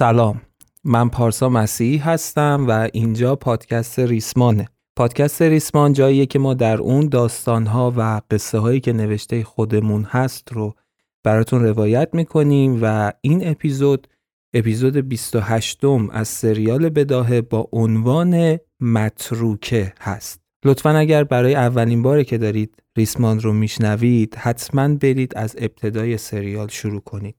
سلام. من پارسا مسیحی هستم و اینجا پادکست ریسمانه. پادکست ریسمان جاییه که ما در اون داستانها و قصه هایی که نوشته خودمون هست رو براتون روایت می‌کنیم و این اپیزود اپیزود 28 از سریال بداهه با عنوان متروکه هست. لطفا اگر برای اولین باره که دارید ریسمان رو میشنوید حتما برید از ابتدای سریال شروع کنید.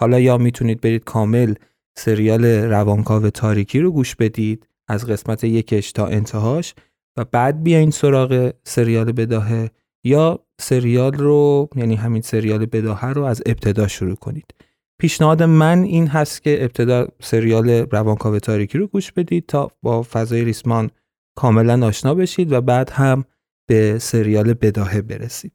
حالا یا می‌تونید برید کامل سریال روانکاو تاریکی رو گوش بدید از قسمت یکش تا انتهاش و بعد بیاین سراغ سریال بداهه یا سریال رو یعنی همین سریال بداهه رو از ابتدا شروع کنید. پیشنهاد من این هست که ابتدا سریال روانکاو تاریکی رو گوش بدید تا با فضای ریسمان کاملا آشنا بشید و بعد هم به سریال بداهه برسید.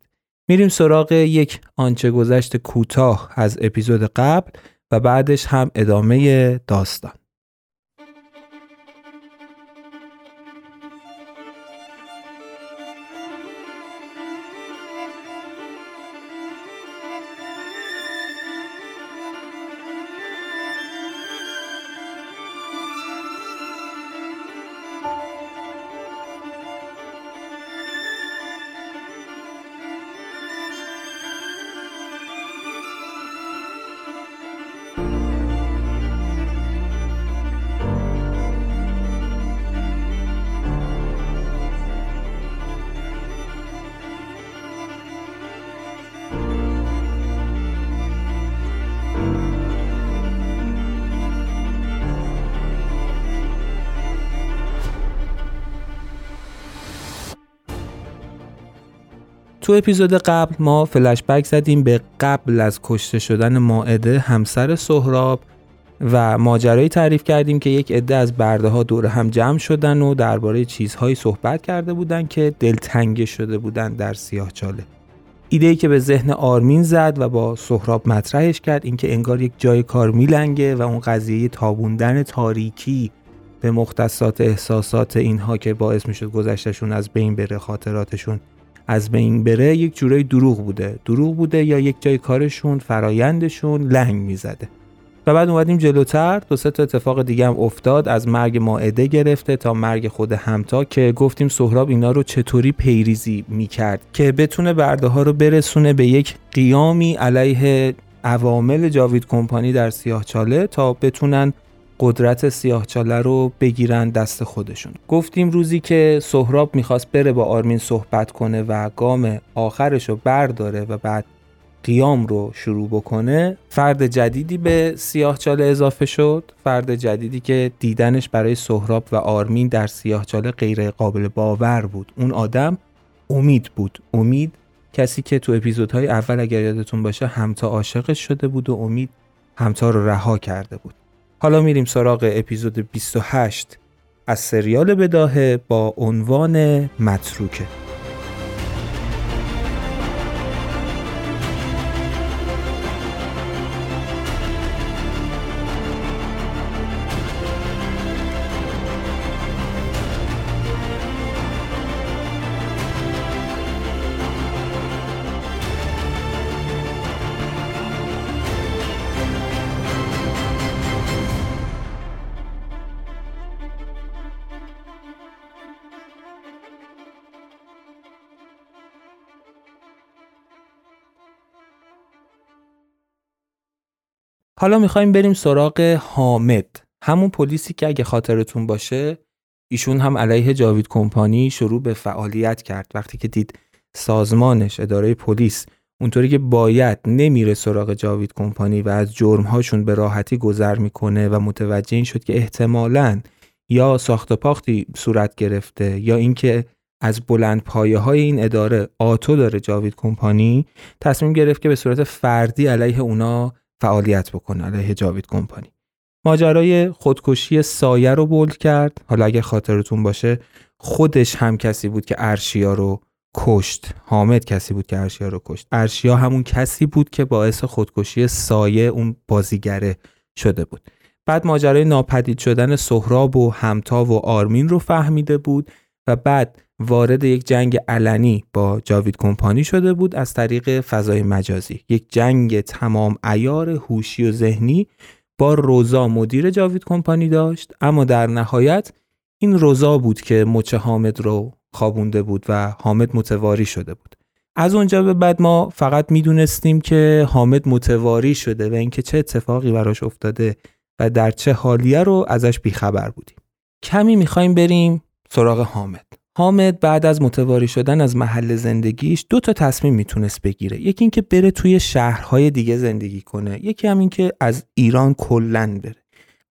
میریم سراغ یک آنچه گذشت کوتاه از اپیزود قبل. و بعدش هم ادامه داستان. تو اپیزود قبل ما فلش بک زدیم به قبل از کشته شدن ماعده همسر سهراب و ماجرایی تعریف کردیم که یک عده از برده ها دور هم جمع شدن و درباره چیزهایی صحبت کرده بودن که دلتنگ شده بودن در سیاه چاله. ایده ای که به ذهن آرمین زد و با سهراب مطرحش کرد اینکه انگار یک جای کار میلنگه و اون قضیه تابوندن تاریکی به مختصات احساسات اینها که باعث می‌شد گذشتشون از بین بره خاطراتشون از بین بره یک جورایی دروغ بوده. دروغ بوده یا یک جای کارشون فرایندشون لنگ می‌زده. و بعد اومدیم جلوتر. دو سه تا اتفاق دیگه هم افتاد. از مرگ ماعده گرفته تا مرگ خود همتا که گفتیم سهراب اینا رو چطوری پیریزی می‌کرد که بتونه برده ها رو برسونه به یک قیامی علیه عوامل جاوید کمپانی در سیاهچاله تا بتونن قدرت سیاهچاله رو بگیرن دست خودشون. گفتیم روزی که سهراب می‌خواست بره با آرمین صحبت کنه و گام آخرش رو برداره و بعد قیام رو شروع بکنه فرد جدیدی به سیاهچاله اضافه شد. فرد جدیدی که دیدنش برای سهراب و آرمین در سیاهچاله غیر قابل باور بود. اون آدم امید بود. امید کسی که تو اپیزودهای اول اگر یادتون باشه همتا عاشقش شده بود و امید همتا رو رها کرده بود. حالا میریم سراغ اپیزود 28 از سریال بداهه با عنوان متروکه. حالا می‌خوایم بریم سراغ حامد. همون پلیسی که اگه خاطرتون باشه ایشون هم علیه جاوید کمپانی شروع به فعالیت کرد. وقتی که دید سازمانش اداره پلیس اونطوری که باید نمیره سراغ جاوید کمپانی و از جرمهاشون به راحتی گذر می‌کنه و متوجه این شد که احتمالاً یا ساخت پاختی صورت گرفته یا اینکه از بلند پایه های این اداره آتو داره جاوید کمپانی تصمیم گرفت که به صورت فردی علیه اونا فعالیت بکنه علیه جاوید کمپانی ماجرای خودکشی سایه رو بولد کرد. حالا اگه خاطرتون باشه خودش هم کسی بود که ارشیا رو کشت. حامد کسی بود که ارشیا رو کشت. ارشیا همون کسی بود که باعث خودکشی سایه اون بازیگره شده بود. بعد ماجرای ناپدید شدن سهراب و همتا و آرمین رو فهمیده بود و بعد وارد یک جنگ علنی با جاوید کمپانی شده بود از طریق فضای مجازی. یک جنگ تمام ایار هوشی و ذهنی با روزا مدیر جاوید کمپانی داشت اما در نهایت این روزا بود که مچ حامد رو خوابونده بود و حامد متواری شده بود. از اونجا به بعد ما فقط می‌دونستیم که حامد متواری شده و اینکه چه اتفاقی براش افتاده و در چه حالیه رو ازش بیخبر بودیم. کمی می‌خوایم بریم سراغ حامد. حامد بعد از متواری شدن از محل زندگیش دو تا تصمیم می‌تونست بگیره. یکی اینکه بره توی شهرهای دیگه زندگی کنه یکی هم اینکه از ایران کلا بره.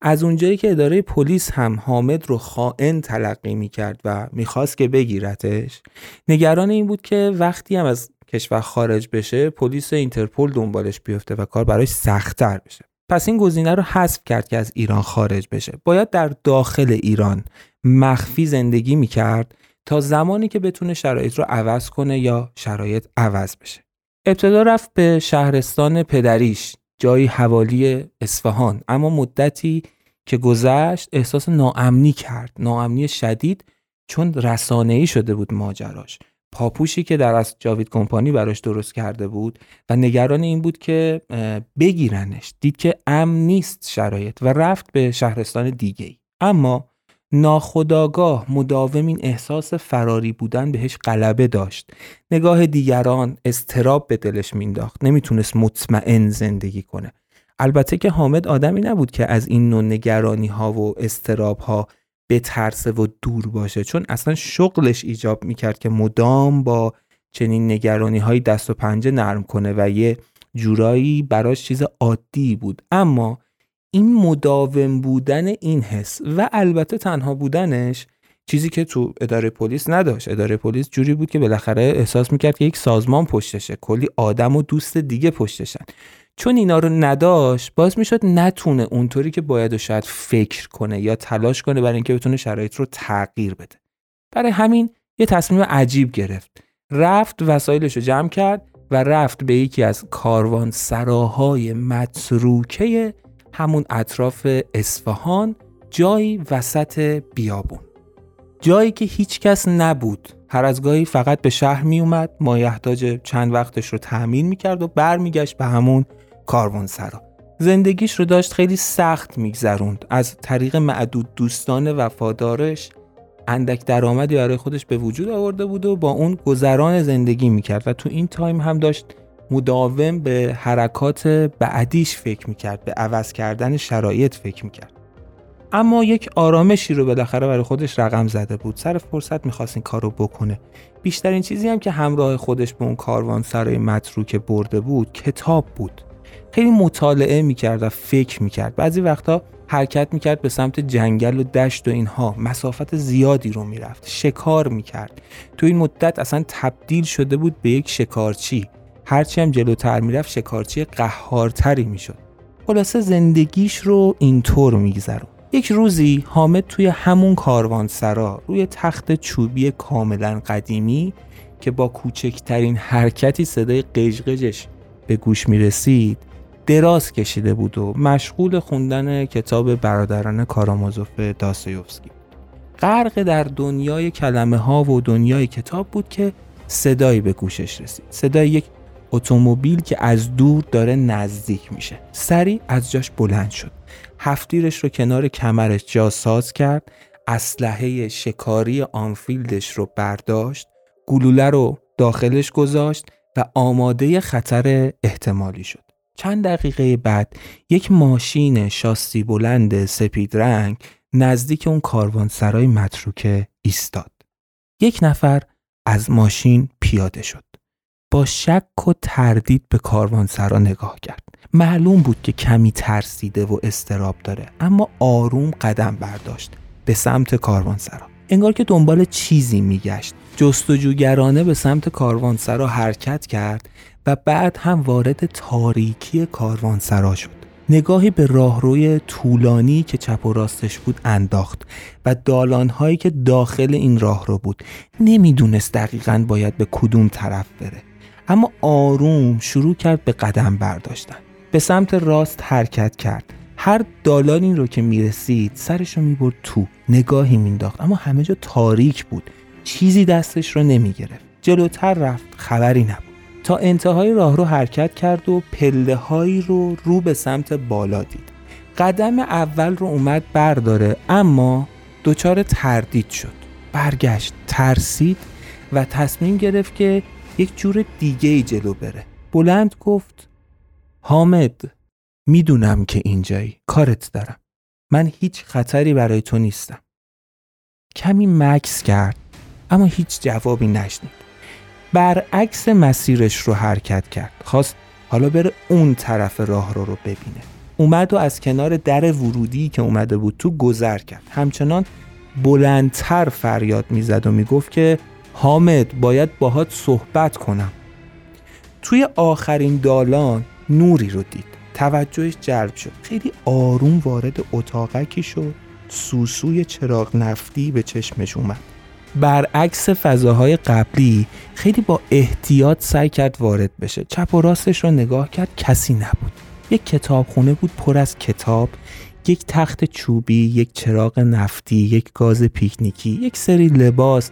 از اونجایی که اداره پلیس هم حامد رو خائن تلقی می‌کرد و می‌خواست که بگیرتش نگران این بود که وقتی هم از کشور خارج بشه پلیس اینترپل دنبالش بیفته و کار براش سختتر بشه. پس این گزینه رو حذف کرد که از ایران خارج بشه. باید در داخل ایران مخفی زندگی می‌کرد تا زمانی که بتونه شرایط رو عوض کنه یا شرایط عوض بشه. ابتدا رفت به شهرستان پدریش جایی حوالی اصفهان. اما مدتی که گذشت احساس ناامنی کرد. ناامنی شدید چون رسانه ای شده بود ماجراش. پاپوشی که در از جاوید کمپانی براش درست کرده بود و نگران این بود که بگیرنش. دید که امن نیست شرایط و رفت به شهرستان دیگه ای. اما ناخداگاه مداوم این احساس فراری بودن بهش غلبه داشت. نگاه دیگران استراب به دلش مینداخت نمی‌تونست مطمئن زندگی کنه. البته که حامد آدمی نبود که از این نوع نگرانی ها و استراب ها بترسه و دور باشه. چون اصلا شغلش ایجاب می‌کرد که مدام با چنین نگرانی های دست و پنجه نرم کنه و یه جورایی براش چیز عادی بود. اما این مداوم بودن این حس و البته تنها بودنش چیزی که تو اداره پلیس نداشت. اداره پلیس جوری بود که بالاخره احساس می‌کرد که یک سازمان پشتشه. کلی آدم و دوست دیگه پشتشن. چون اینا رو نداشت باز می‌شد نتونه اونطوری که باید و شاید فکر کنه یا تلاش کنه برای اینکه بتونه شرایط رو تغییر بده. برای همین یه تصمیم عجیب گرفت. رفت وسایلش رو جمع کرد و رفت به یکی از کاروان سراهای متروکه همون اطراف اصفهان جایی وسط بیابون. جایی که هیچ کس نبود. هر از گاهی فقط به شهر می اومد مایحتاج چند وقتش رو تأمین می‌کرد و برمیگشت به همون کاروان سرا زندگیش رو داشت خیلی سخت میگذروند. از طریق معدود دوستان وفادارش اندک درآمدی برای خودش به وجود آورده بود و با اون گذران زندگی می‌کرد و تو این تایم هم داشت مداوم به حرکات بعدیش فکر می‌کرد به عوض کردن شرایط فکر می‌کرد. اما یک آرامشی رو بالاخره برای خودش رقم زده بود. سر فرصت می‌خواست این کار رو بکنه. بیشترین چیزی هم که همراه خودش به اون کاروان سرای متروکه برده بود کتاب بود. خیلی مطالعه می‌کرد و فکر می‌کرد. بعضی وقتا حرکت می‌کرد به سمت جنگل و دشت و اینها. مسافت زیادی رو می‌رفت. شکار می‌کرد. تو این مدت اصلا تبدیل شده بود به یک شکارچی. هرچی هم جلوتر می‌رفت شکارچی قهارتری می‌شد. خلاصه زندگیش رو اینطور میگذرون. یک روزی حامد توی همون کاروانسرا روی تخت چوبی کاملا قدیمی که با کوچکترین حرکتی صدای قژقژش به گوش می رسید دراز کشیده بود و مشغول خوندن کتاب برادران کارامازوف داستایوفسکی. غرق در دنیای کلمه ها و دنیای کتاب بود که صدایی به گوشش رسید. صدای یک اتومبیل که از دور داره نزدیک میشه. سری از جاش بلند شد. هفتیرش رو کنار کمرش جا ساز کرد. اسلحه شکاری آنفیلدش رو برداشت. گلوله رو داخلش گذاشت و آماده خطر احتمالی شد. چند دقیقه بعد یک ماشین شاسی بلند سپید رنگ نزدیک اون کاروانسرای متروکه ایستاد. یک نفر از ماشین پیاده شد. با شک و تردید به کاروانسرا نگاه کرد. معلوم بود که کمی ترسیده و استراب داره اما آروم قدم برداشت به سمت کاروانسرا. انگار که دنبال چیزی میگشت. جستجوگرانه به سمت کاروانسرا حرکت کرد و بعد هم وارد تاریکی کاروانسرا شد. نگاهی به راهروی طولانی که چپ و راستش بود انداخت و دالانهایی که داخل این راهرو بود. نمی‌دونست دقیقا باید به کدوم طرف بره. اما آروم شروع کرد به قدم برداشتن. به سمت راست حرکت کرد. هر دالانی رو که می‌رسید سرش رو می‌برد تو. نگاهی مینداخت اما همه جا تاریک بود. چیزی دستش رو نمی‌گرفت. جلوتر رفت. خبری نبود. تا انتهای راه رو حرکت کرد و پله هایی رو رو به سمت بالا دید. قدم اول رو اومد برداره. اما دچار تردید شد. برگشت ترسید و تصمیم گرفت که یک جور دیگه ای جلو بره. بلند گفت حامد می‌دونم که اینجایی. کارت دارم. من هیچ خطری برای تو نیستم. کمی مکس کرد اما هیچ جوابی نشنید. برعکس مسیرش رو حرکت کرد. خواست حالا بره اون طرف راه رو رو ببینه. اومد و از کنار در ورودی که اومده بود تو گذر کرد. همچنان بلندتر فریاد می‌زد و می‌گفت که حامد باید باهات صحبت کنم. توی آخرین دالان نوری رو دید. توجهش جلب شد. خیلی آروم وارد اتاقکی شد. سوسوی چراغ نفتی به چشمش اومد. برعکس فضاهای قبلی خیلی با احتیاط سعی کرد وارد بشه. چپ و راستش رو نگاه کرد کسی نبود. یک کتابخونه بود پر از کتاب یک تخت چوبی یک چراغ نفتی یک گاز پیکنیکی یک سری لباس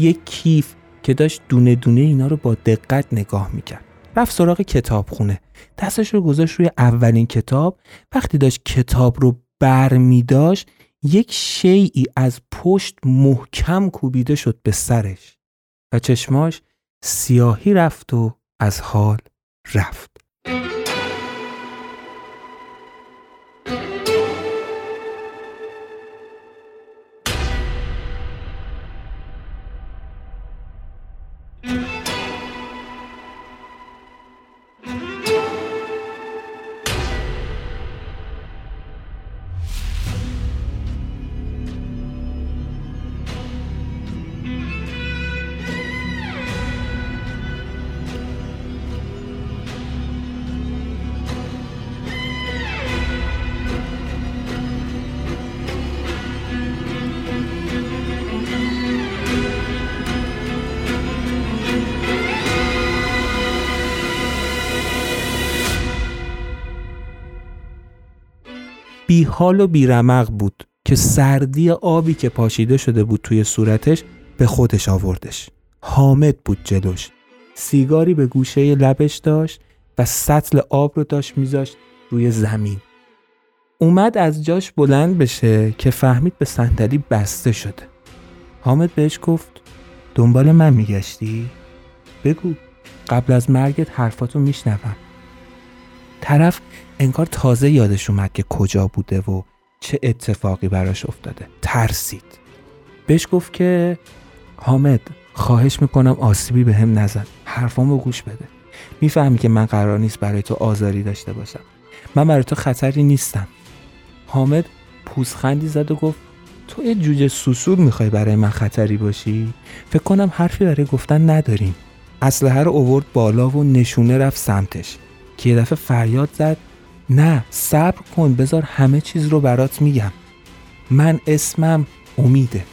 یک کیف که داشت دونه دونه اینا رو با دقت نگاه می‌کرد. رفت سراغ کتابخونه. دستش رو گذاشت روی اولین کتاب. وقتی داشت کتاب رو بر می یک شیعی از پشت محکم کوبیده شد به سرش و چشماش سیاهی رفت و از حال رفت. بی حال و بیرمق بود که سردی آبی که پاشیده شده بود توی صورتش به خودش آوردش. حامد بود جلوش. سیگاری به گوشه لبش داشت و سطل آب رو داشت میذاشت روی زمین. اومد از جاش بلند بشه که فهمید به صندلی بسته شده. حامد بهش گفت دنبال من میگشتی؟ بگو. قبل از مرگت حرفاتو میشنوم. طرف انگار تازه یادش اومد که کجا بوده و چه اتفاقی براش افتاده. ترسید. بهش گفت که حامد خواهش می‌کنم آسیبی به هم نزن. حرفامو گوش بده. می‌فهمی که من قرار نیست برای تو آزاری داشته باشم. من برای تو خطری نیستم. حامد پوزخندی زد و گفت تو یه جوجه سوسول می‌خوای برای من خطری باشی؟ فکر کنم حرفی برای گفتن نداریم. اسلحه رو اوورد بالا و نشونه رفت سمتش. که یه دفعه فریاد زد. نه صبر کن بذار همه چیز رو برات میگم. من اسمم امیده.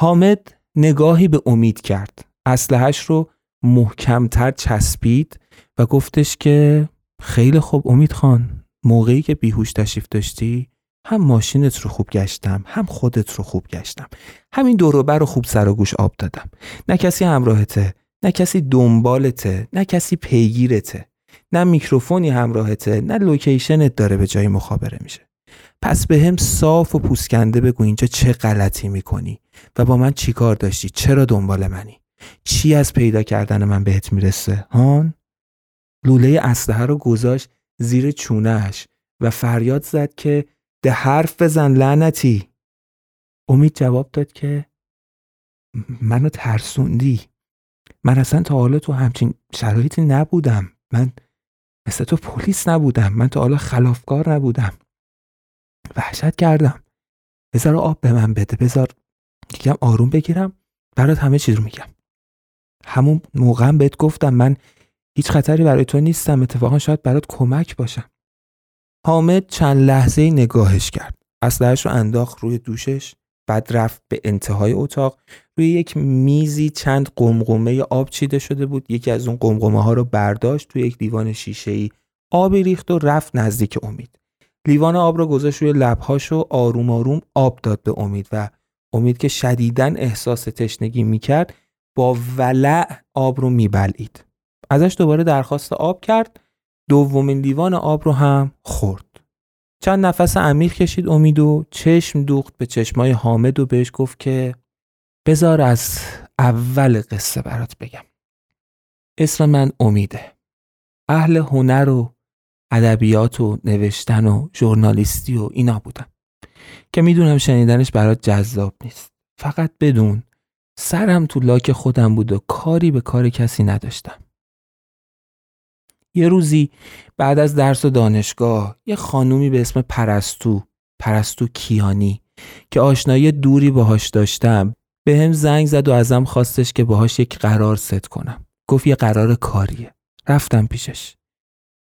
حامد نگاهی به امید کرد. اسلحهش رو محکمتر چسبید و گفتش که خیلی خوب امید خان موقعی که بیهوش تشریف داشتی هم ماشینت رو خوب گشتم هم خودت رو خوب گشتم. همین دوروبر رو خوب سر و گوش آب دادم. نه کسی همراهته نه کسی دنبالته نه کسی پیگیرته. نه میکروفونی همراهته نه location ت داره به جای مخابره میشه. پس به هم صاف و پوسکنده بگو اینجا چه غلطی می‌کنی و با من چی کار داشتی؟ چرا دنبال منی؟ چی از پیدا کردن من بهت می‌رسه؟ هان؟ لوله اسلحه رو گذاشت زیر چونهش و فریاد زد که ده حرف بزن لعنتی. امید جواب داد که منو ترسوندی. من اصلا تا حالا تو همچین شرایطی نبودم. من مثل تو پلیس نبودم. من تا حالا خلافکار نبودم. وحشت کردم. بذار آب به من بده بذار یکم آروم بگیرم برات همه چیز رو میگم. همون موقع بهت گفتم من هیچ خطری برای تو نیستم اتفاقا شاید برات کمک باشم حامد چند لحظه نگاهش کرد. اسلحهش رو انداخت روی دوشش بعد رفت به انتهای اتاق. روی یک میزی چند قمقمه آب چیده شده بود. یکی از اون قمقمه ها رو برداشت توی یک لیوان شیشه ای آبی ریخت و رفت نزدیک امید. لیوان آب رو گذاشت روی لبهاش و آروم آروم آب داد به امید و امید که شدیدن احساس تشنگی می‌کرد با ولع آب رو میبلید ازش دوباره درخواست آب کرد. دومین لیوان آب رو هم خورد. چند نفس عمیق کشید امید و چشم دوخت به چشمای حامد و بهش گفت که بذار از اول قصه برات بگم. اسم من امیده. اهل هنر و ادبیات و نوشتن و ژورنالیستی و اینا بودم. که می‌دونم شنیدنش برات جذاب نیست. فقط بدون سرم تو لاک خودم بود و کاری به کار کسی نداشتم. یه روزی بعد از درس و دانشگاه یه خانومی به اسم پرستو پرستو کیانی که آشنایی دوری باهاش داشتم به هم زنگ زد و ازم خواستش که باهاش یک قرار ست کنم. گفت یه قرار کاریه. رفتم پیشش.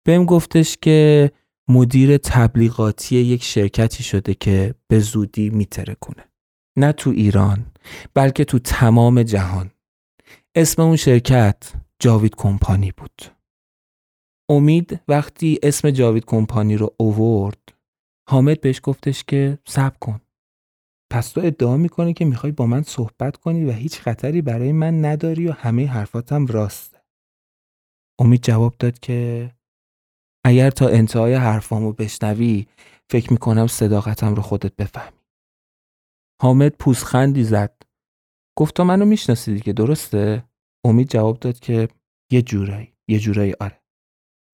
بهم گفتش که مدیر تبلیغاتی یک شرکتی شده که به زودی میتره کنه نه تو ایران بلکه تو تمام جهان. اسم اون شرکت جاوید کمپانی بود. امید وقتی اسم جاوید کمپانی رو اوورد حامد بهش گفتش که صبر کن. پس تو ادعا می‌کنی که می‌خوای با من صحبت کنی و هیچ خطری برای من نداری و همه حرفاتم راسته. امید جواب داد که اگر تا انتهای حرفامو بشنوی فکر می‌کنم صداقتم رو خودت بفهمی. حامد پوزخندی زد. گفت تو منو می‌شناسی دیگه درسته؟ امید جواب داد که یه جورایی یه جورایی آره.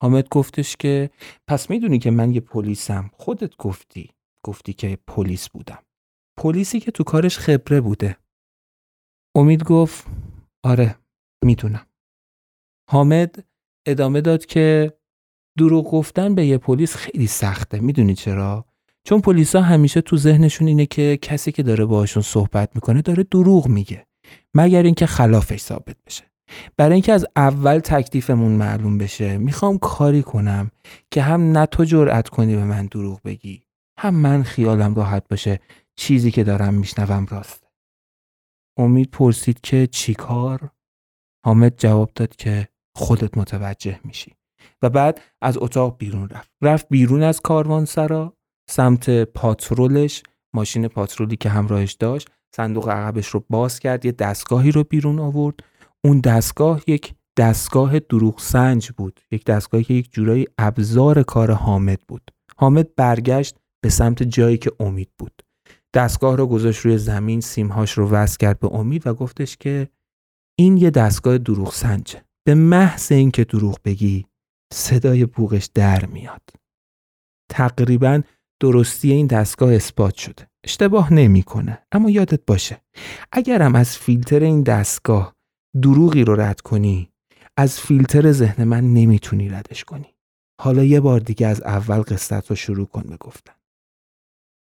حامد گفتش که پس می‌دونی که من یه پلیسم. خودت گفتی. گفتی که پلیس بودم. پلیسی که تو کارش خبره بوده. امید گفت آره می‌دونم. حامد ادامه داد که دروغ گفتن به یه پلیس خیلی سخته. می‌دونی چرا؟ چون پلیسا همیشه تو ذهنشون اینه که کسی که داره باهاشون صحبت می‌کنه داره دروغ میگه مگر اینکه خلافش ثابت بشه. برای اینکه از اول تکلیفمون معلوم بشه می‌خوام کاری کنم که هم نه تو جرأت کنی به من دروغ بگی هم من خیالم راحت باشه چیزی که دارم میشنوم راسته امید پرسید که چی کار؟ حامد جواب داد که خودت متوجه میشی. و بعد از اتاق بیرون رفت. رفت بیرون از کاروانسرا سمت پاترولش ماشین پاترولی که همراهش داشت. صندوق عقبش رو باز کرد یه دستگاهی رو بیرون آورد. اون دستگاه یک دستگاه دروغ سنج بود. یک دستگاهی که یک جورایی ابزار کار حامد بود. حامد برگشت به سمت جایی که امید بود. دستگاه رو گذاشت روی زمین سیمهاش رو وصل کرد به امید و گفتش که این یه دستگاه دروغ سنجه. به محض اینکه دروغ بگی صدای بوغش در میاد. تقریبا درستی این دستگاه اثبات شده. اشتباه نمی‌کنه اما یادت باشه. اگرم از فیلتر این دستگاه دروغی رو رد کنی از فیلتر ذهن من نمی‌تونی ردش کنی. حالا یه بار دیگه از اول قصت رو شروع کن به گفتن.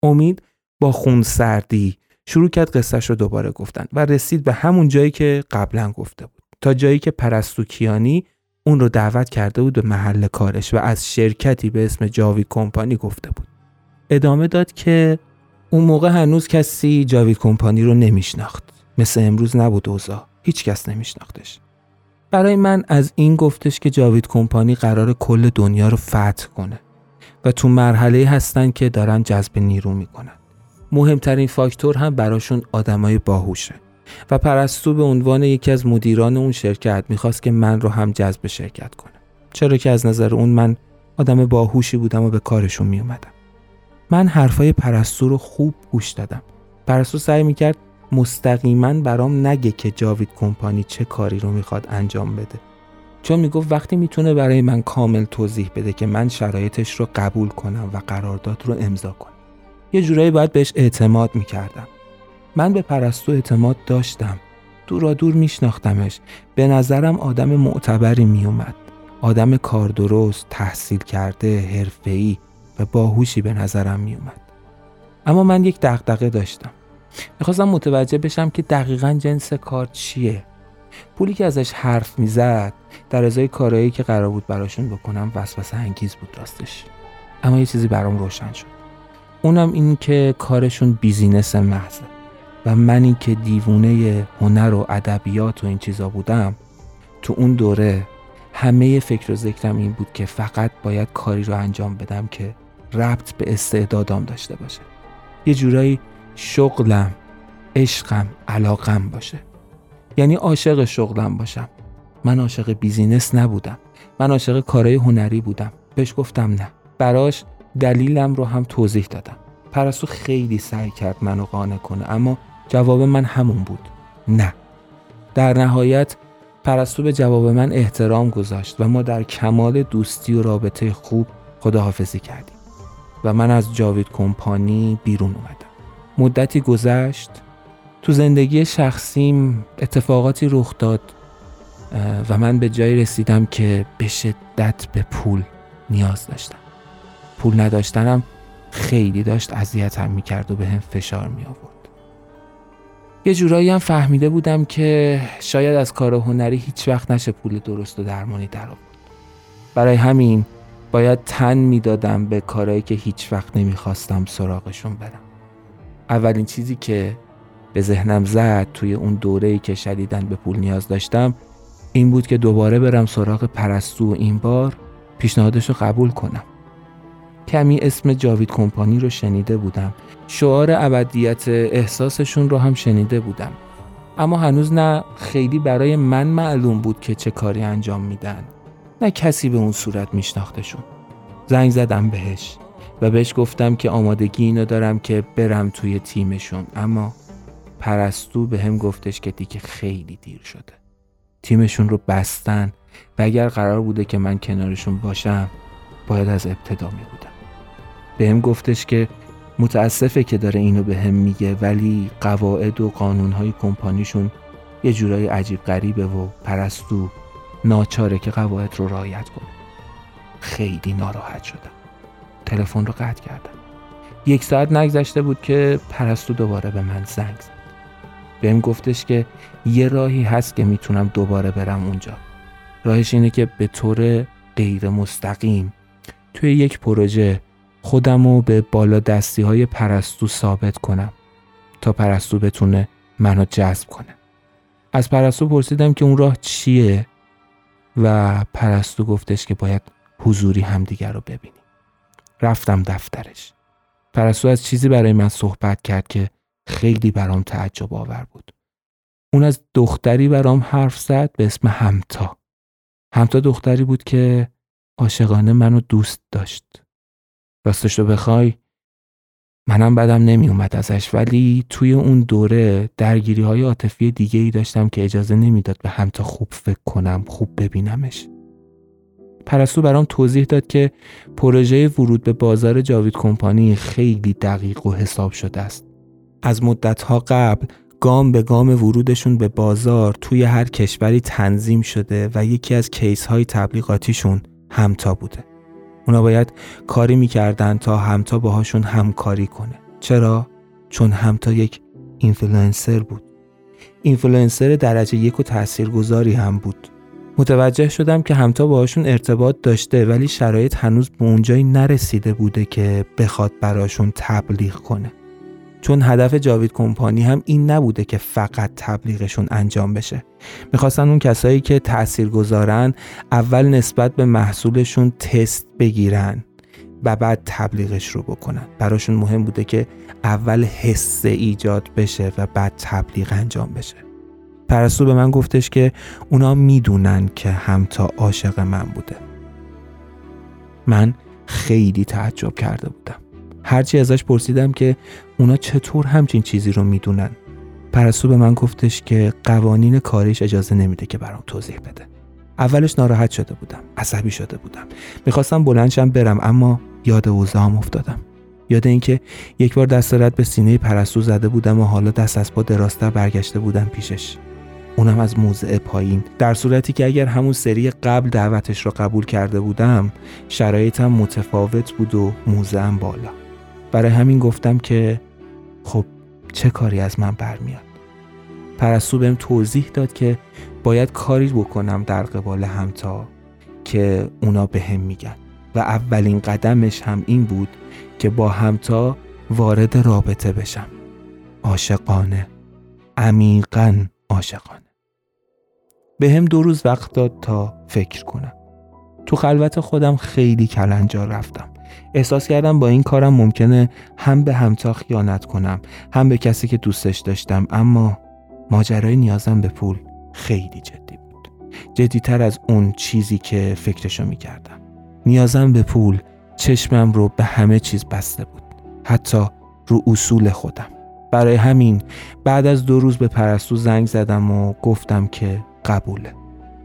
امید با خون سردی شروع کرد قصهش رو دوباره گفتن و رسید به همون جایی که قبلا گفته بود. تا جایی که پرستو کیانی اون رو دعوت کرده بود به محل کارش و از شرکتی به اسم جاوی کمپانی گفته بود. ادامه داد که اون موقع هنوز کسی جاوی کمپانی رو نمیشناخت. مثل امروز نبود اوضاع. هیچ کس نمیشناختش. برای من از این گفتش که جاوید کمپانی قرار کل دنیا رو فتح کنه و تو مرحله هستن که دارن جذب نیرو می‌کنن. مهمترین فاکتور هم براشون آدمای باهوشه. و پرستو به عنوان یکی از مدیران اون شرکت می‌خواست که من رو هم جذب شرکت کنه. چرا که از نظر اون من آدم باهوشی بودم و به کارشون میومدم من حرفای پرستو رو خوب گوش دادم. پرستو سعی می‌کرد مستقیما برام نگه که جاوید کمپانی چه کاری رو می‌خواد انجام بده. چون می‌گفت وقتی می‌تونه برای من کامل توضیح بده که من شرایطش رو قبول کنم و قرارداد رو امضا کنم. یه جورایی باید بهش اعتماد می‌کردم. من به پرستو اعتماد داشتم. دورا دور میشناختمش. به نظرم آدم معتبری میومد آدم کار درست تحصیل کرده حرفه‌ای و باهوشی به نظرم میومد اما من یک دغدغه داشتم. می‌خواستم متوجه بشم که دقیقا جنس کار چیه. پولی که ازش حرف می‌زد در ازای کارهایی که قرار بود براشون بکنم وسوسه انگیز بود راستش. اما یه چیزی برام روشن شد. اونم این که کارشون بیزینس محضه. و منی که دیوونه هنر و ادبیات و این چیزا بودم تو اون دوره همه فکر و ذکرم این بود که فقط باید کاری رو انجام بدم که ربط به استعدادام داشته باشه. یه جورایی شغلم عشقم علاقم باشه. یعنی عاشق شغلم باشم. من عاشق بیزینس نبودم. من عاشق کارهای هنری بودم. بهش گفتم نه. براش دلیلم رو هم توضیح دادم. پرستو خیلی سعی کرد منو قانع کنه اما جواب من همون بود. نه. در نهایت پرستو به جواب من احترام گذاشت و ما در کمال دوستی و رابطه خوب خداحافظی کردیم و من از جاوید کمپانی بیرون اومدم. مدتی گذشت. تو زندگی شخصیم اتفاقاتی رخ داد و من به جایی رسیدم که به شدت به پول نیاز داشتم. پول نداشتنم خیلی داشت اذیتم می‌کرد و به هم فشار می آورد یه جورایی هم فهمیده بودم که شاید از کار هنری هیچ وقت نشه پول درست و درمانی در برای همین باید تن می‌دادم به کارهایی که هیچ وقت نمی‌خواستم سراغشون برم. اولین چیزی که به ذهنم زد توی اون دوره‌ای که شدیدن به پول نیاز داشتم این بود که دوباره برم سراغ پرستو و این بار پیشنهادش رو قبول کنم. کمی اسم جاوید کمپانی رو شنیده بودم. شعار ابدیت احساسشون رو هم شنیده بودم. اما هنوز نه خیلی برای من معلوم بود که چه کاری انجام میدن. نه کسی به اون صورت میشناختشون. زنگ زدم بهش و بهش گفتم که آمادگی اینو دارم که برم توی تیمشون. اما پرستو به هم گفتش که دیگه خیلی دیر شده. تیمشون رو بستن و اگر قرار بوده که من کنارشون باشم باید از ابتدا می بودم به هم گفتش که متاسفه که داره اینو به میگه ولی قواعد و قانونهای کمپانیشون یه جورای عجیب غریبه و پرستو ناچاره که قواعد رو رعایت کنه. خیلی ناراحت شدم. تلفن رو قطع کردم. یک ساعت نگذشته بود که پرستو دوباره به من زنگ زد. بهم گفتش که یه راهی هست که می‌تونم دوباره برم اونجا. راهش اینه که به طور غیر مستقیم توی یک پروژه خودم رو به بالا دستی های پرستو ثابت کنم تا پرستو بتونه منو جذب کنه. از پرستو پرسیدم که اون راه چیه و پرستو گفتش که باید حضوری همدیگر رو ببینیم. رفتم دفترش. پرستو از چیزی برای من صحبت کرد که خیلی برام تعجب آور بود. اون از دختری برام حرف زد به اسم همتا. همتا دختری بود که عاشقانه منو دوست داشت. راستش رو بخوای منم بدم نمی اومد ازش ولی توی اون دوره درگیری های عاطفی دیگه ای داشتم که اجازه نمی‌داد به همتا خوب فکر کنم خوب ببینمش پرستو برام توضیح داد که پروژه ورود به بازار جاوید کمپانی خیلی دقیق و حساب شده است. از مدتها قبل گام به گام ورودشون به بازار توی هر کشوری تنظیم شده و یکی از case های تبلیغاتیشون همتا بوده. اونا باید کاری می‌کردن تا همتا باهاشون همکاری کنه. چرا؟ چون همتا یک اینفلوئنسر بود. اینفلوئنسر درجه یک و تاثیرگذاری هم بود. متوجه شدم که همتا باهاشون ارتباط داشته ولی شرایط هنوز به اونجایی نرسیده بوده که بخواد براشون تبلیغ کنه چون هدف جاوید کمپانی هم این نبوده که فقط تبلیغشون انجام بشه. می‌خواستن اون کسایی که تأثیر گذارن اول نسبت به محصولشون تست بگیرن و بعد تبلیغش رو بکنن. براشون مهم بوده که اول حس ایجاد بشه و بعد تبلیغ انجام بشه. پرستو به من گفتش که اونا می‌دونن که همتا عاشق من بوده. من خیلی تعجب کرده بودم. هرچی ازش پرسیدم که اونا چطور همچین چیزی رو می‌دونن؟ پرستو به من گفتش که قوانین کاریش اجازه نمیده که برام توضیح بده. اولش ناراحت شده بودم عصبی شده بودم. می‌خواستم بلندشم برم اما یاد اوزام افتادم. یاد اینکه یک بار دست رد به سینه پرستو زده بودم و حالا دست از پا دراستر برگشته بودم پیشش. اونم از موضع پایین. در صورتی که اگر همون سری قبل دعوتش رو قبول کرده بودم شرایطم متفاوت بود و موضعم بالا. برای همین گفتم که خب چه کاری از من برمیاد؟ پرستو بهم توضیح داد که باید کاری بکنم در قبال همتا که اونا به هم میگن. و اولین قدمش هم این بود که با همتا وارد رابطه بشم. عاشقانه. عمیقا عاشقانه. به هم دو روز وقت داد تا فکر کنم. تو خلوت خودم خیلی کلنجار رفتم. احساس کردم با این کارم ممکنه هم به همتا خیانت کنم هم به کسی که دوستش داشتم اما ماجرای نیازم به پول خیلی جدی بود. جدیتر از اون چیزی که فکرشو می‌کردم. نیازم به پول چشمم رو به همه چیز بسته بود حتی رو اصول خودم. برای همین بعد از دو روز به پرستو زنگ زدم و گفتم که قبوله.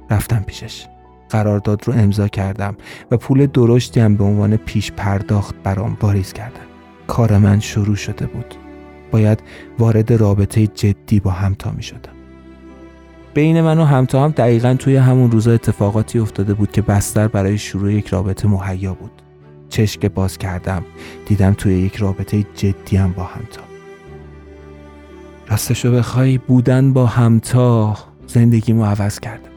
رفتم پیشش. قرارداد رو امضا کردم و پول درشتی هم به عنوان پیش پرداخت برام واریز کردم کار من شروع شده بود. باید وارد رابطه جدی با همتا می شدم. بین من و همتا هم دقیقا توی همون روزا اتفاقاتی افتاده بود که بستر برای شروع یک رابطه مهیا بود. چشک باز کردم. دیدم توی یک رابطه جدی هم با همتا. راستشو بخوای بودن با همتا زندگیمو عوض بود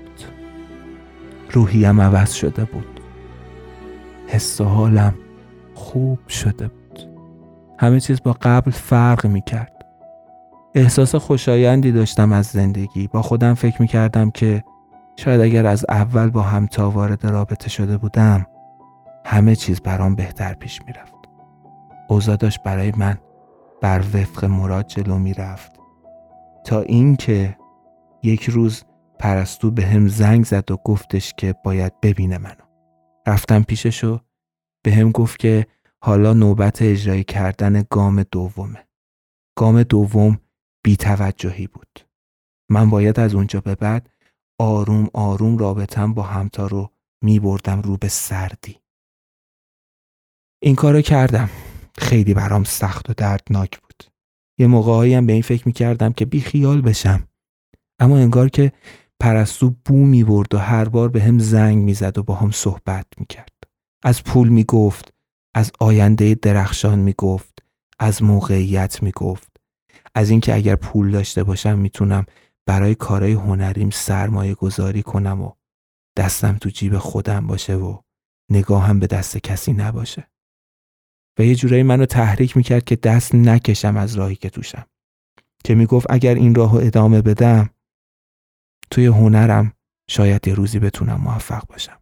روحیم عوض شده بود. حس و حالم خوب شده بود. همه چیز با قبل فرق می کرد. احساس خوشایندی داشتم از زندگی. با خودم فکر می کردم که شاید اگر از اول با همتا وارد رابطه شده بودم همه چیز برام بهتر پیش می رفت. اوضاع داشت برای من بر وفق مراد جلو می رفت. تا اینکه یک روز پرستو به هم زنگ زد و گفتش که باید ببینه منو. رفتم پیشش و به هم گفت که حالا نوبت اجرای کردن گام دومه. گام دوم بیتوجهی بود. من باید از اونجا به بعد آروم آروم رابطم با همتا رو می بردم رو به سردی. این کارو کردم. خیلی برام سخت و دردناک بود. یه موقعهایی هم به این فکر می کردم که بی خیال بشم. اما انگار که پرستو بو می برد و هر بار به هم زنگ می زد و با هم صحبت می کرد. از پول می گفت، از آینده درخشان می گفت، از موقعیت می گفت. از اینکه اگر پول داشته باشم می‌تونم برای کارهای هنریم سرمایه گذاری کنم و دستم تو جیب خودم باشه و نگاهم به دست کسی نباشه. و یه جورایی منو تحریک می‌کرد که دست نکشم از راهی که توشم. که می‌گفت اگر این راهو ادامه بدم توی هنرم شاید یه روزی بتونم موفق باشم.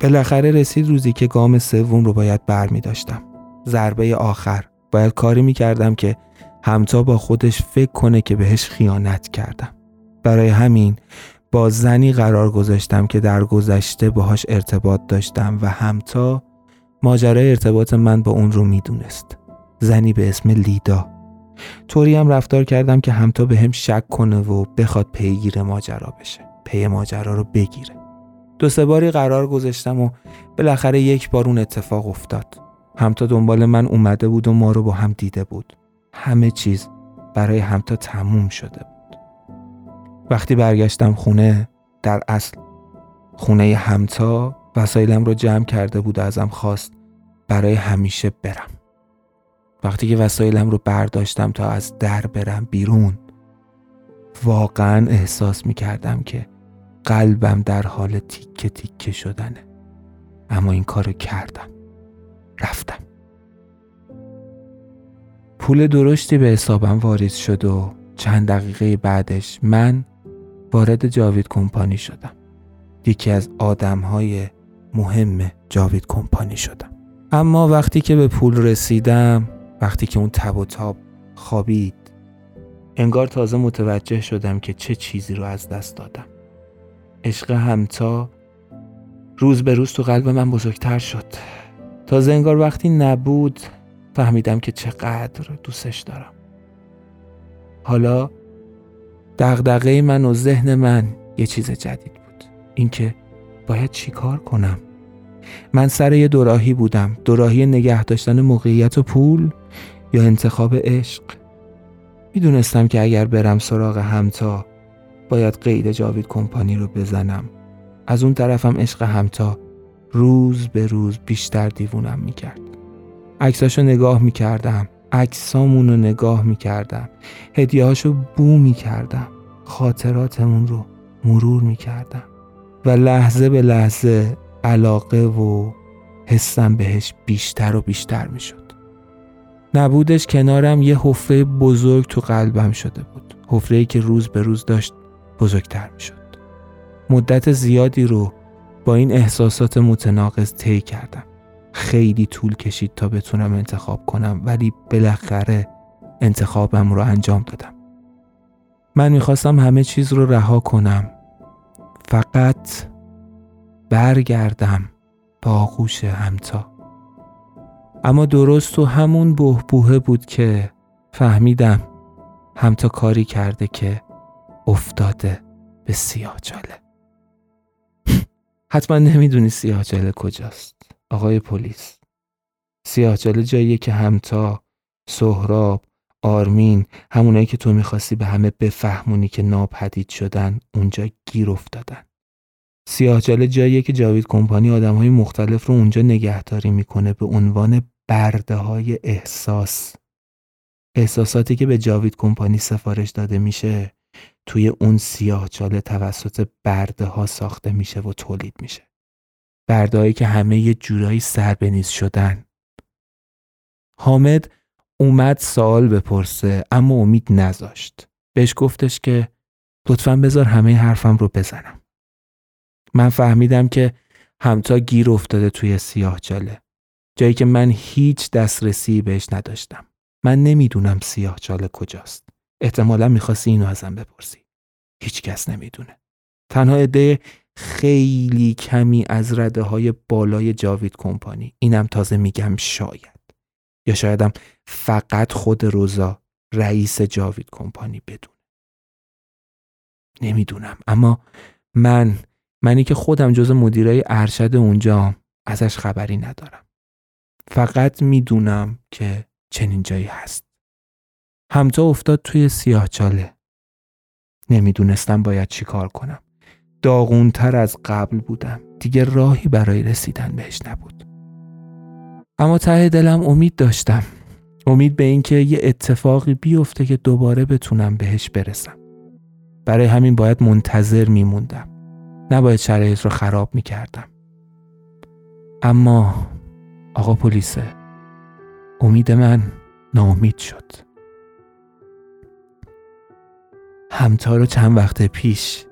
بالاخره رسید روزی که گام سوم رو باید بر می داشتم. ضربه آخر. باید کاری می کردم که همتا با خودش فکر کنه که بهش خیانت کردم. برای همین با زنی قرار گذاشتم که در گذشته باهاش ارتباط داشتم و همتا ماجرای ارتباط من با اون رو می‌دونست زنی به اسم لیدا. طوری هم رفتار کردم که همتا به هم شک کنه و بخواد پیگیر ماجرا بشه. پی ماجرا رو بگیره. دو سه باری قرار گذاشتم و بالاخره یک بار اون اتفاق افتاد. همتا دنبال من اومده بود و ما رو با هم دیده بود. همه چیز برای همتا تموم شده بود. وقتی برگشتم خونه در اصل خونه همتا وسایلم رو جمع کرده بود و ازم خواست برای همیشه برم. وقتی که وسایلم رو برداشتم تا از در برم بیرون واقعا احساس می کردم که قلبم در حال تیکه تیکه شدنه. اما این کارو کردم. رفتم. پول درشتی به حسابم واریز شد و چند دقیقه بعدش من وارد جاوید کمپانی شدم. یکی از آدم های مهم جاوید کمپانی شدم. اما وقتی که به پول رسیدم وقتی که اون تب و تاب خوابید انگار تازه متوجه شدم که چه چیزی رو از دست دادم. عشق همتا روز به روز تو قلب من بزرگتر شد. تازه انگار وقتی نبود فهمیدم که چقدر دوستش دارم. حالا دغدغه من و ذهن من یه چیز جدید بود. اینکه باید چیکار کنم؟ من سر یه دوراهی بودم. دوراهی نگه داشتن موقعیت و پول یا انتخاب عشق. می‌دونستم که اگر برم سراغ همتا باید قید جاوید کمپانی رو بزنم. از اون طرفم عشق همتا روز به روز بیشتر دیوونم می‌کرد. عکساشو نگاه می‌کردم. عکسامون رو نگاه می‌کردم. هدیه هاشو بو می‌کردم. خاطراتمون رو مرور می کردم و لحظه به لحظه علاقه و حسم بهش بیشتر و بیشتر می شد. نبودش کنارم یه حفره بزرگ تو قلبم شده بود. حفره که روز به روز داشت بزرگتر می شد. مدت زیادی رو با این احساسات متناقض طی کردم. خیلی طول کشید تا بتونم انتخاب کنم ولی بالاخره انتخابم رو انجام دادم. من می‌خواستم همه چیز رو رها کنم. فقط برگردم با آغوش همتا. اما درست تو همون بهبوهه بود که فهمیدم همتا کاری کرده که افتاده به سیاه جاله. حتما نمی‌دونی سیاه جاله کجاست. آقای پلیس. سیاه جاله جاییه که همتا، سهراب، آرمین همونایی که تو می‌خواستی به همه بفهمونی که ناپدید شدن اونجا گیر افتادن. سیاهچاله جاییه که جاوید کمپانی آدم های مختلف رو اونجا نگهداری می‌کنه به عنوان برده های احساس. احساساتی که به جاوید کمپانی سفارش داده میشه توی اون سیاهچاله توسط برده ها ساخته میشه و تولید میشه. برده که همه یه جورایی سربنیز شدن. حامد اومد سوال بپرسه اما امید نذاشت. بهش گفتش که لطفا بذار همه حرفم رو بزنم. من فهمیدم که همتا گیر افتاده توی سیاه جاله. جایی که من هیچ دسترسی بهش نداشتم. من نمی‌دونم سیاه جاله کجاست. احتمالا می‌خواستی اینو ازم بپرسی. هیچ کس نمی‌دونه. تنها عده خیلی کمی از رده های بالای جاوید کمپانی. اینم تازه میگم شاید. یا شایدم فقط خود روزا رئیس جاوید کمپانی بدون. نمی‌دونم اما من منی که خودم جز مدیرای ارشد اونجا ازش خبری ندارم. فقط می‌دونم که چنین جایی هست. همتا افتاد توی سیاه چاله. نمی‌دونستم باید چی کار کنم. داغونتر از قبل بودم. دیگه راهی برای رسیدن بهش نبود. اما ته دلم امید داشتم. امید به اینکه یه اتفاقی بیفته که دوباره بتونم بهش برسم. برای همین باید منتظر میموندم. نباید شرایط رو خراب می‌کردم. اما آقا پلیسه امید من ناامید شد. همتا رو چند وقت پیش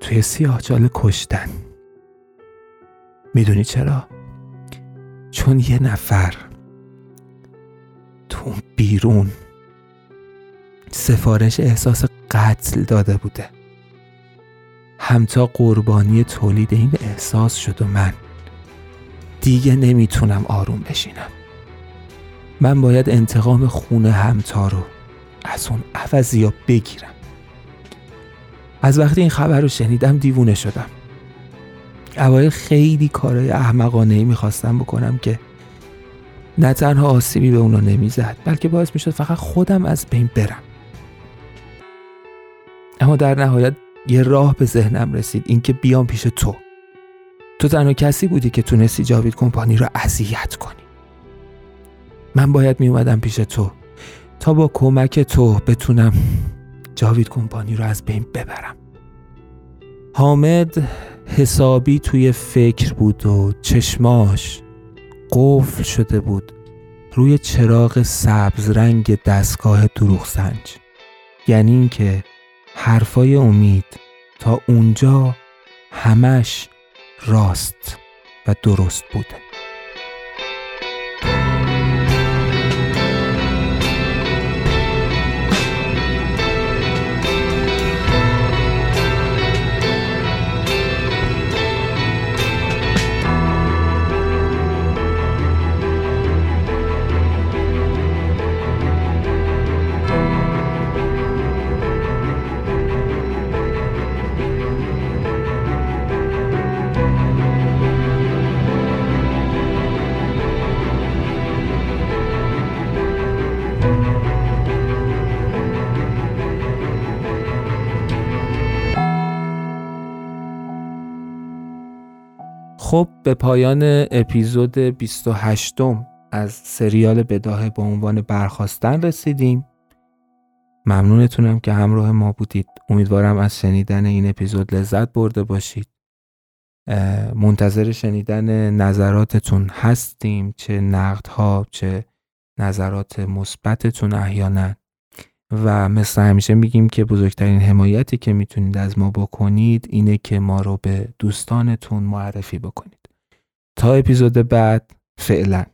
توی سیاهچال کشتن. می‌دونی چرا؟ چون یه نفر تو بیرون سفارش احساس قتل داده بوده همتا قربانی تولید این احساس شد و من دیگه نمی‌تونم آروم بشینم. من باید انتقام خون همتا رو از اون عوضی ها بگیرم. از وقتی این خبر رو شنیدم دیوونه شدم. اوایل خیلی کارهای احمقانه ای می‌خواستم بکنم که نه تنها آسیبی به اونا نمی‌زد بلکه باعث می‌شد فقط خودم از بین برم. اما در نهایت یه راه به ذهنم رسید اینکه بیام پیش تو. تو تنها کسی بودی که تونستی جاوید کمپانی رو اذیت کنی. من باید میومدم پیش تو تا با کمک تو بتونم جاوید کمپانی رو از بین ببرم. حامد حسابی توی فکر بود و چشماش قفل شده بود روی چراغ سبز رنگ دستگاه دروغ سنج. یعنی اینکه حرفای امید. تا اونجا همش راست و درست بوده. خب به پایان اپیزود 28 از سریال بداهه با عنوان برخواستن رسیدیم. ممنونتونم که همراه ما بودید. امیدوارم از شنیدن این اپیزود لذت برده باشید. منتظر شنیدن نظراتتون هستیم چه نقدها چه نظرات مثبتتون احیانا. و مثل همیشه میگیم که بزرگترین حمایتی که می‌تونید از ما بکنید اینه که ما رو به دوستانتون معرفی بکنید. تا اپیزود بعد فعلا.